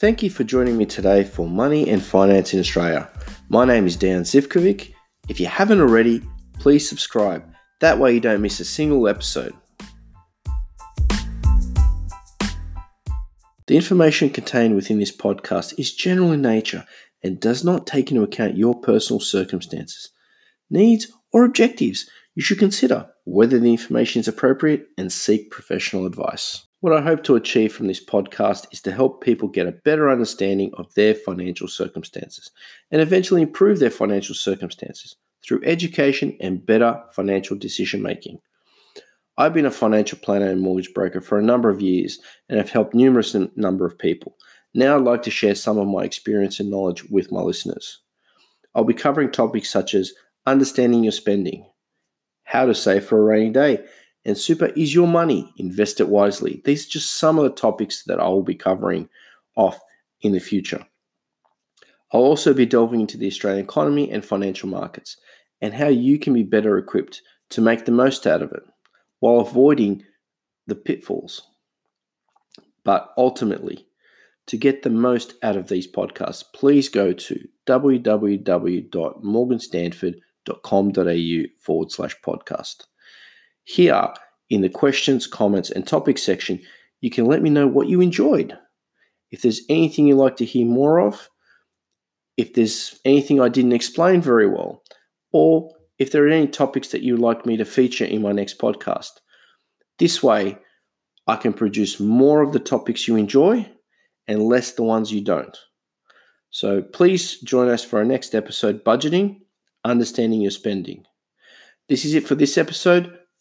Thank you for joining me today for Money and Finance in Australia. My name is Dan Zivkovic. If you haven't already, please subscribe. That way you don't miss a single episode. The information contained within this podcast is general in nature and does not take into account your personal circumstances, needs, or objectives. You should consider whether the information is appropriate and seek professional advice. What I hope to achieve from this podcast is to help people get a better understanding of their financial circumstances and eventually improve their financial circumstances through education and better financial decision making. I've been a financial planner and mortgage broker for a number of years and have helped numerous number of people. Now I'd like to share some of my experience and knowledge with my listeners. I'll be covering topics such as understanding your spending, how to save for a rainy day, and super is your money. Invest it wisely. These are just some of the topics that I will be covering off in the future. I'll also be delving into the Australian economy and financial markets and how you can be better equipped to make the most out of it while avoiding the pitfalls. But ultimately, to get the most out of these podcasts, please go to www.morganstanford.com.au forward slash podcast. Here in the questions, comments, and topics section, you can let me know what you enjoyed. If there's anything you'd like to hear more of, if there's anything I didn't explain very well, or if there are any topics that you'd like me to feature in my next podcast. This way, I can produce more of the topics you enjoy and less the ones you don't. So please join us for our next episode Budgeting, Understanding Your Spending. This is it for this episode.